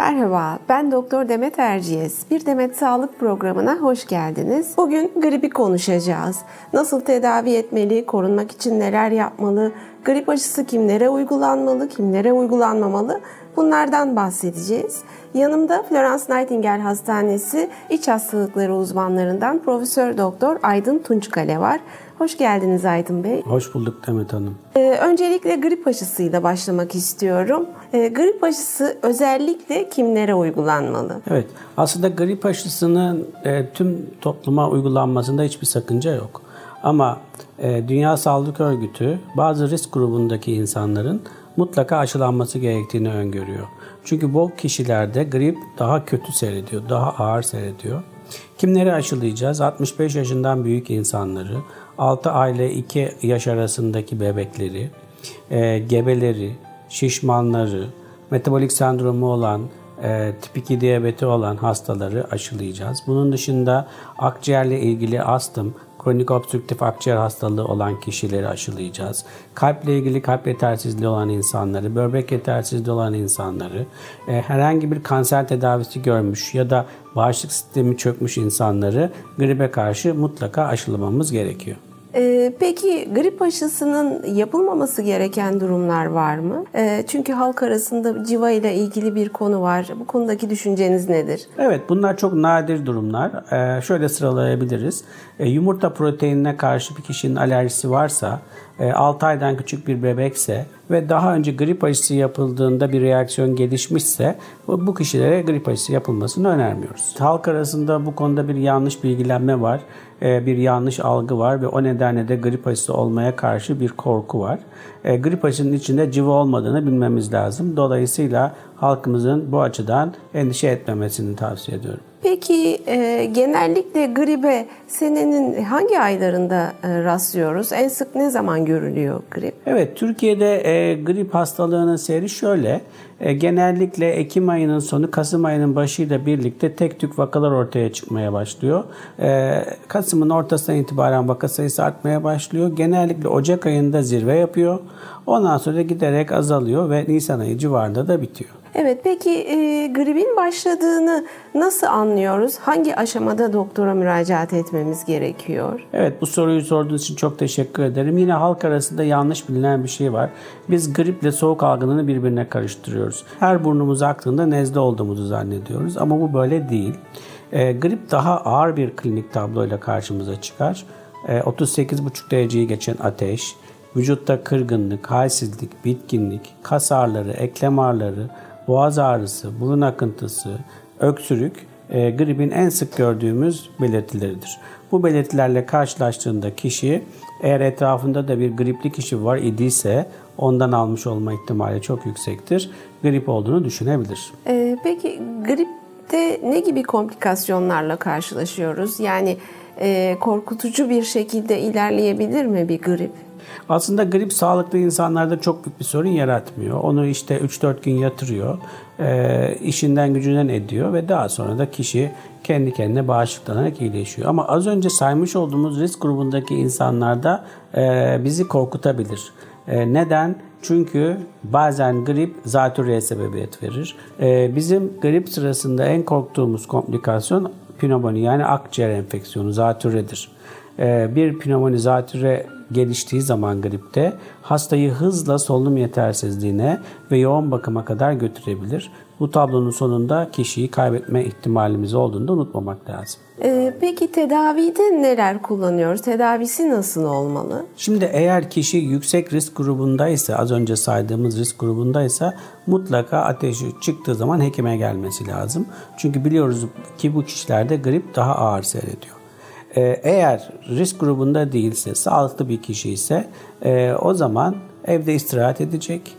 Merhaba, ben Doktor Demet Erciyes. Bir Demet Sağlık programına hoş geldiniz. Bugün gribi konuşacağız. Nasıl tedavi etmeli, korunmak için neler yapmalı, grip aşısı kimlere uygulanmalı, kimlere uygulanmamalı bunlardan bahsedeceğiz. Yanımda Florence Nightingale Hastanesi İç Hastalıkları uzmanlarından Profesör Doktor Aydın Tunçkale var. Hoş geldiniz Aydın Bey. Hoş bulduk Demet Hanım. Ee, öncelikle grip aşısıyla başlamak istiyorum. Ee, grip aşısı özellikle kimlere uygulanmalı? Evet, aslında grip aşısının e, tüm topluma uygulanmasında hiçbir sakınca yok. Ama e, Dünya Sağlık Örgütü bazı risk grubundaki insanların mutlaka aşılanması gerektiğini öngörüyor. Çünkü bu kişilerde grip daha kötü seyrediyor, daha ağır seyrediyor. Kimleri aşılayacağız? 65 yaşından büyük insanları, 6 aile 2 yaş arasındaki bebekleri, e, gebeleri, şişmanları, metabolik sendromu olan, e, tip 2 diyabeti olan hastaları aşılayacağız. Bunun dışında akciğerle ilgili astım, kronik obstrüktif akciğer hastalığı olan kişileri aşılayacağız. Kalple ilgili kalp yetersizliği olan insanları, böbrek yetersizliği olan insanları, e, herhangi bir kanser tedavisi görmüş ya da bağışıklık sistemi çökmüş insanları gribe karşı mutlaka aşılamamız gerekiyor. Ee, peki grip aşısının yapılmaması gereken durumlar var mı? Ee, çünkü halk arasında civa ile ilgili bir konu var. Bu konudaki düşünceniz nedir? Evet bunlar çok nadir durumlar. Ee, şöyle sıralayabiliriz. Yumurta proteinine karşı bir kişinin alerjisi varsa, 6 aydan küçük bir bebekse ve daha önce grip aşısı yapıldığında bir reaksiyon gelişmişse bu kişilere grip aşısı yapılmasını önermiyoruz. Halk arasında bu konuda bir yanlış bilgilenme var, e, bir yanlış algı var ve o nedenle de grip aşısı olmaya karşı bir korku var. E, grip aşısının içinde civa olmadığını bilmemiz lazım. Dolayısıyla halkımızın bu açıdan endişe etmemesini tavsiye ediyorum. Peki e, genellikle gribe senenin hangi aylarında e, rastlıyoruz? En sık ne zaman görülüyor grip? Evet, Türkiye'de e, grip hastalığının seyri şöyle. E, genellikle Ekim ayının sonu, Kasım ayının başıyla birlikte tek tük vakalar ortaya çıkmaya başlıyor. E, Kasım'ın ortasından itibaren vaka sayısı artmaya başlıyor. Genellikle Ocak ayında zirve yapıyor. Ondan sonra giderek azalıyor ve Nisan ayı civarında da bitiyor. Evet, peki e, gripin başladığını nasıl anlıyoruz? Hangi aşamada doktora müracaat etmemiz gerekiyor? Evet, bu soruyu sorduğunuz için çok teşekkür ederim. Yine halk arasında yanlış bilinen bir şey var. Biz griple soğuk algınlığını birbirine karıştırıyoruz. Her burnumuz aktığında nezle olduğumuzu zannediyoruz ama bu böyle değil. E, grip daha ağır bir klinik tabloyla karşımıza çıkar. E, 38,5 dereceyi geçen ateş, vücutta kırgınlık, halsizlik, bitkinlik, kas ağrıları, eklem ağrıları, boğaz ağrısı, burun akıntısı, öksürük e, gripin en sık gördüğümüz belirtileridir. Bu belirtilerle karşılaştığında kişi eğer etrafında da bir gripli kişi var idiyse ondan almış olma ihtimali çok yüksektir. Grip olduğunu düşünebilir. Ee, peki gripte ne gibi komplikasyonlarla karşılaşıyoruz? Yani e, korkutucu bir şekilde ilerleyebilir mi bir grip? Aslında grip sağlıklı insanlarda çok büyük bir sorun yaratmıyor. Onu işte 3-4 gün yatırıyor, e, işinden gücünden ediyor ve daha sonra da kişi kendi kendine bağışıklanarak iyileşiyor. Ama az önce saymış olduğumuz risk grubundaki insanlarda e, bizi korkutabilir. E, neden? Çünkü bazen grip zatürreye sebebiyet verir. Bizim grip sırasında en korktuğumuz komplikasyon pnömoni yani akciğer enfeksiyonu zatürredir. E, bir pnömoni zatürre geliştiği zaman gripte hastayı hızla solunum yetersizliğine ve yoğun bakıma kadar götürebilir. Bu tablonun sonunda kişiyi kaybetme ihtimalimiz olduğunu da unutmamak lazım. Ee, peki tedavide neler kullanıyoruz? Tedavisi nasıl olmalı? Şimdi eğer kişi yüksek risk grubundaysa, az önce saydığımız risk grubundaysa mutlaka ateşi çıktığı zaman hekime gelmesi lazım. Çünkü biliyoruz ki bu kişilerde grip daha ağır seyrediyor. Ee, eğer risk grubunda değilse, sağlıklı bir kişi ise e, o zaman evde istirahat edecek.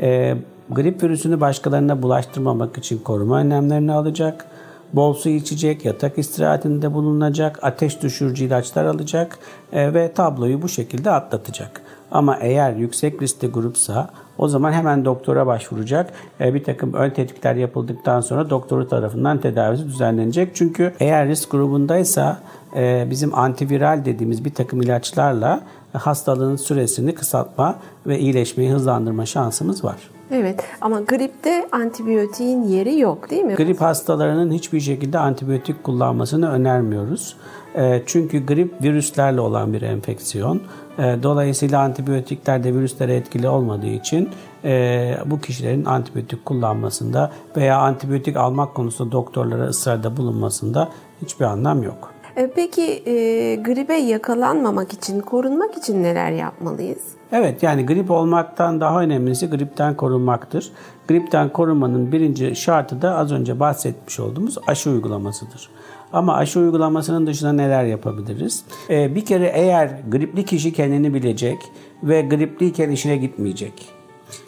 E, grip virüsünü başkalarına bulaştırmamak için koruma önlemlerini alacak. Bol su içecek, yatak istirahatinde bulunacak, ateş düşürücü ilaçlar alacak e, ve tabloyu bu şekilde atlatacak. Ama eğer yüksek riskli grupsa o zaman hemen doktora başvuracak. E, bir takım ön tetkikler yapıldıktan sonra doktoru tarafından tedavisi düzenlenecek. Çünkü eğer risk grubundaysa e, bizim antiviral dediğimiz bir takım ilaçlarla hastalığın süresini kısaltma ve iyileşmeyi hızlandırma şansımız var. Evet ama gripte antibiyotiğin yeri yok değil mi? Grip hastalarının hiçbir şekilde antibiyotik kullanmasını önermiyoruz. E, çünkü grip virüslerle olan bir enfeksiyon. E, dolayısıyla antibiyotikler de virüslere etkili olmadığı için e, bu kişilerin antibiyotik kullanmasında veya antibiyotik almak konusunda doktorlara ısrarda bulunmasında hiçbir anlam yok. Peki e, gribe yakalanmamak için, korunmak için neler yapmalıyız? Evet yani grip olmaktan daha önemlisi gripten korunmaktır. Gripten korunmanın birinci şartı da az önce bahsetmiş olduğumuz aşı uygulamasıdır. Ama aşı uygulamasının dışında neler yapabiliriz? Ee, bir kere eğer gripli kişi kendini bilecek ve gripliyken işine gitmeyecek.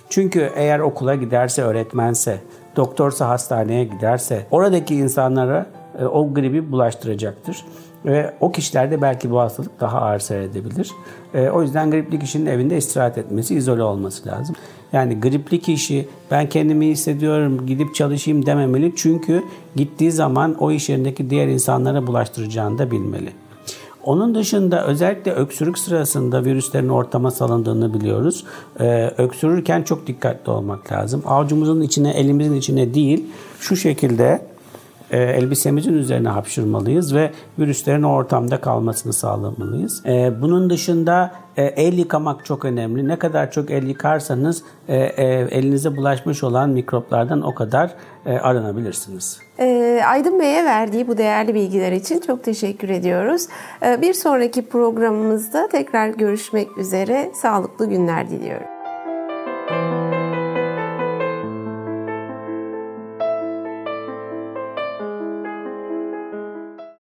Çünkü eğer okula giderse, öğretmense, doktorsa hastaneye giderse oradaki insanlara e, o gribi bulaştıracaktır. Ve o kişilerde belki bu hastalık daha ağır seyredebilir. E, o yüzden gripli kişinin evinde istirahat etmesi, izole olması lazım. Yani gripli kişi ben kendimi hissediyorum gidip çalışayım dememeli. Çünkü gittiği zaman o iş yerindeki diğer insanlara bulaştıracağını da bilmeli. Onun dışında özellikle öksürük sırasında virüslerin ortama salındığını biliyoruz. Ee, öksürürken çok dikkatli olmak lazım. Avucumuzun içine, elimizin içine değil, şu şekilde e, elbisemizin üzerine hapşırmalıyız ve virüslerin ortamda kalmasını sağlamalıyız. E, bunun dışında e, el yıkamak çok önemli. Ne kadar çok el yıkarsanız e, e, elinize bulaşmış olan mikroplardan o kadar e, aranabilirsiniz. E, Aydın Bey'e verdiği bu değerli bilgiler için çok teşekkür ediyoruz. E, bir sonraki programımızda tekrar görüşmek üzere. Sağlıklı günler diliyorum.